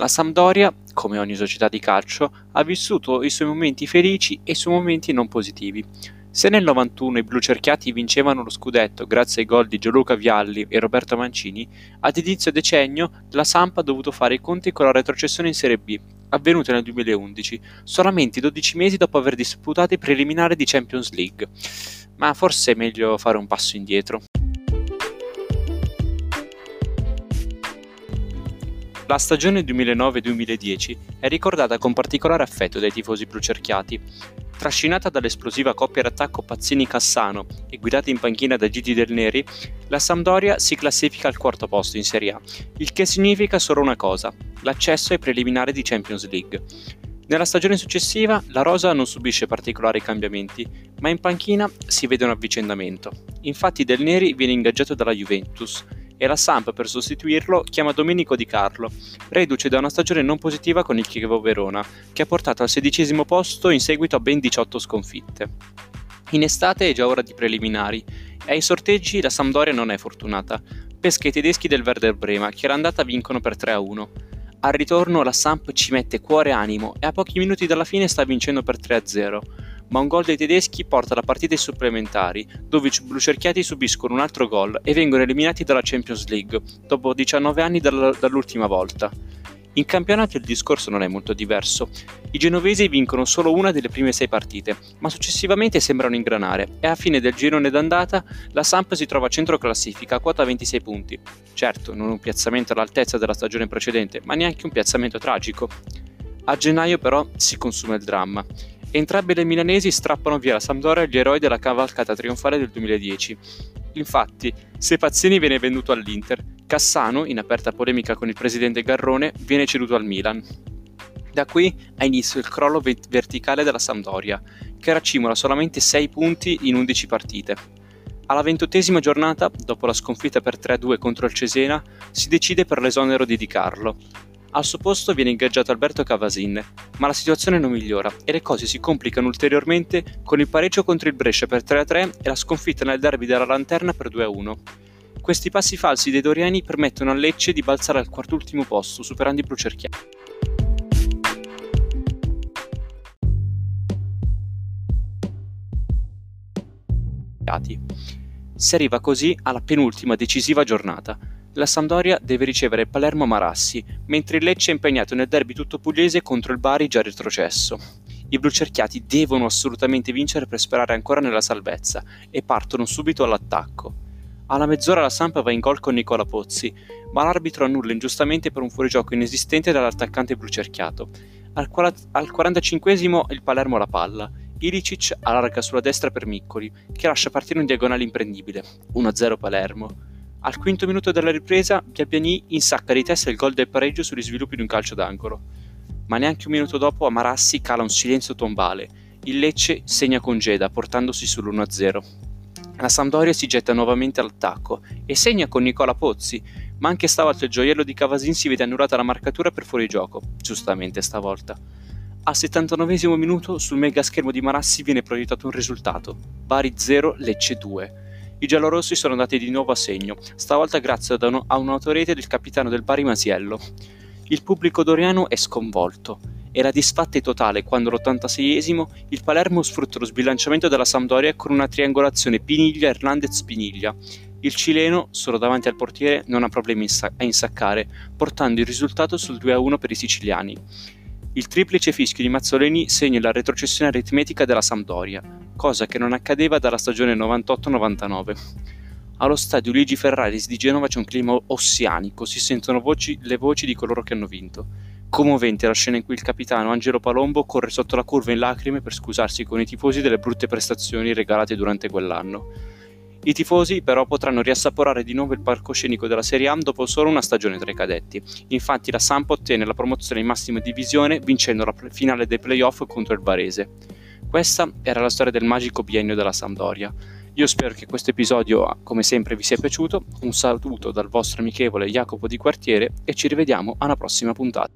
La Sampdoria, come ogni società di calcio, ha vissuto i suoi momenti felici e i suoi momenti non positivi. Se nel 91 i blucerchiati vincevano lo scudetto grazie ai gol di Gianluca Vialli e Roberto Mancini, ad inizio decennio la Samp ha dovuto fare i conti con la retrocessione in Serie B, avvenuta nel 2011, solamente 12 mesi dopo aver disputato i preliminari di Champions League. Ma forse è meglio fare un passo indietro. La stagione 2009-2010 è ricordata con particolare affetto dai tifosi blucerchiati. Trascinata dall'esplosiva coppia d'attacco Pazzini-Cassano e guidata in panchina da Gigi Del Neri, la Sampdoria si classifica al quarto posto in Serie A, il che significa solo una cosa, l'accesso ai preliminari di Champions League. Nella stagione successiva la rosa non subisce particolari cambiamenti, ma in panchina si vede un avvicendamento. Infatti Del Neri viene ingaggiato dalla Juventus, e la Samp per sostituirlo chiama Domenico Di Carlo, reduce da una stagione non positiva con il Chievo Verona, che ha portato al sedicesimo posto in seguito a ben 18 sconfitte. In estate è già ora di preliminari e ai sorteggi la Sampdoria non è fortunata. Pesca i tedeschi del Werder Brema, che all'andata vincono per 3-1. Al ritorno la Samp ci mette cuore e animo e a pochi minuti dalla fine sta vincendo per 3-0 ma un gol dei tedeschi porta la partita ai supplementari, dove i blucerchiati subiscono un altro gol e vengono eliminati dalla Champions League, dopo 19 anni dall'ultima volta. In campionato il discorso non è molto diverso. I genovesi vincono solo una delle prime sei partite, ma successivamente sembrano ingranare e a fine del girone d'andata la Samp si trova a centro classifica a quota 26 punti. Certo, non un piazzamento all'altezza della stagione precedente, ma neanche un piazzamento tragico. A gennaio però si consuma il dramma. Entrambe le milanesi strappano via la Sampdoria gli eroi della cavalcata trionfale del 2010. Infatti, se Pazzini viene venduto all'Inter, Cassano, in aperta polemica con il presidente Garrone, viene ceduto al Milan. Da qui ha inizio il crollo verticale della Sampdoria, che raccimola solamente 6 punti in 11 partite. Alla ventottesima giornata, dopo la sconfitta per 3-2 contro il Cesena, si decide per l'esonero di Di Carlo, al suo posto viene ingaggiato Alberto Cavasin, ma la situazione non migliora e le cose si complicano ulteriormente con il pareggio contro il Brescia per 3-3 e la sconfitta nel derby della Lanterna per 2-1. Questi passi falsi dei Doriani permettono a Lecce di balzare al quartultimo posto, superando i blucerchiati. Si arriva così alla penultima decisiva giornata, la Sampdoria deve ricevere Palermo Marassi, mentre il Lecce è impegnato nel derby tutto pugliese contro il Bari già retrocesso. I blucerchiati devono assolutamente vincere per sperare ancora nella salvezza e partono subito all'attacco. Alla mezz'ora la Sampa va in gol con Nicola Pozzi, ma l'arbitro annulla ingiustamente per un fuorigioco inesistente dall'attaccante blucerchiato. Al, 45 il Palermo la palla. Ilicic allarga sulla destra per Miccoli, che lascia partire un diagonale imprendibile. 1-0 Palermo. Al quinto minuto della ripresa, Biabiani insacca di testa il gol del pareggio sugli sviluppi di un calcio d'angolo. Ma neanche un minuto dopo a Marassi cala un silenzio tombale. Il Lecce segna con Geda, portandosi sull'1-0. La Sampdoria si getta nuovamente all'attacco e segna con Nicola Pozzi, ma anche stavolta il gioiello di Cavasin si vede annullata la marcatura per fuorigioco, giustamente stavolta. Al 79 minuto sul mega schermo di Marassi viene proiettato un risultato: Bari 0, Lecce 2. I giallorossi sono andati di nuovo a segno, stavolta grazie a un'autorete del capitano del Bari Masiello. Il pubblico doriano è sconvolto. Era disfatte totale quando all'86esimo il Palermo sfrutta lo sbilanciamento della Sampdoria con una triangolazione Piniglia-Hernandez-Piniglia. Il cileno, solo davanti al portiere, non ha problemi a insaccare, portando il risultato sul 2-1 per i siciliani. Il triplice fischio di Mazzoleni segna la retrocessione aritmetica della Sampdoria, cosa che non accadeva dalla stagione 98-99. Allo stadio Luigi Ferraris di Genova c'è un clima ossianico, si sentono voci, le voci di coloro che hanno vinto. Commovente la scena in cui il capitano Angelo Palombo corre sotto la curva in lacrime per scusarsi con i tifosi delle brutte prestazioni regalate durante quell'anno. I tifosi però potranno riassaporare di nuovo il palcoscenico della Serie A dopo solo una stagione tra i cadetti. Infatti la Samp ottenne la promozione in massima divisione vincendo la finale dei playoff contro il Varese. Questa era la storia del magico biennio della Sampdoria. Io spero che questo episodio, come sempre, vi sia piaciuto. Un saluto dal vostro amichevole Jacopo di Quartiere e ci rivediamo alla prossima puntata.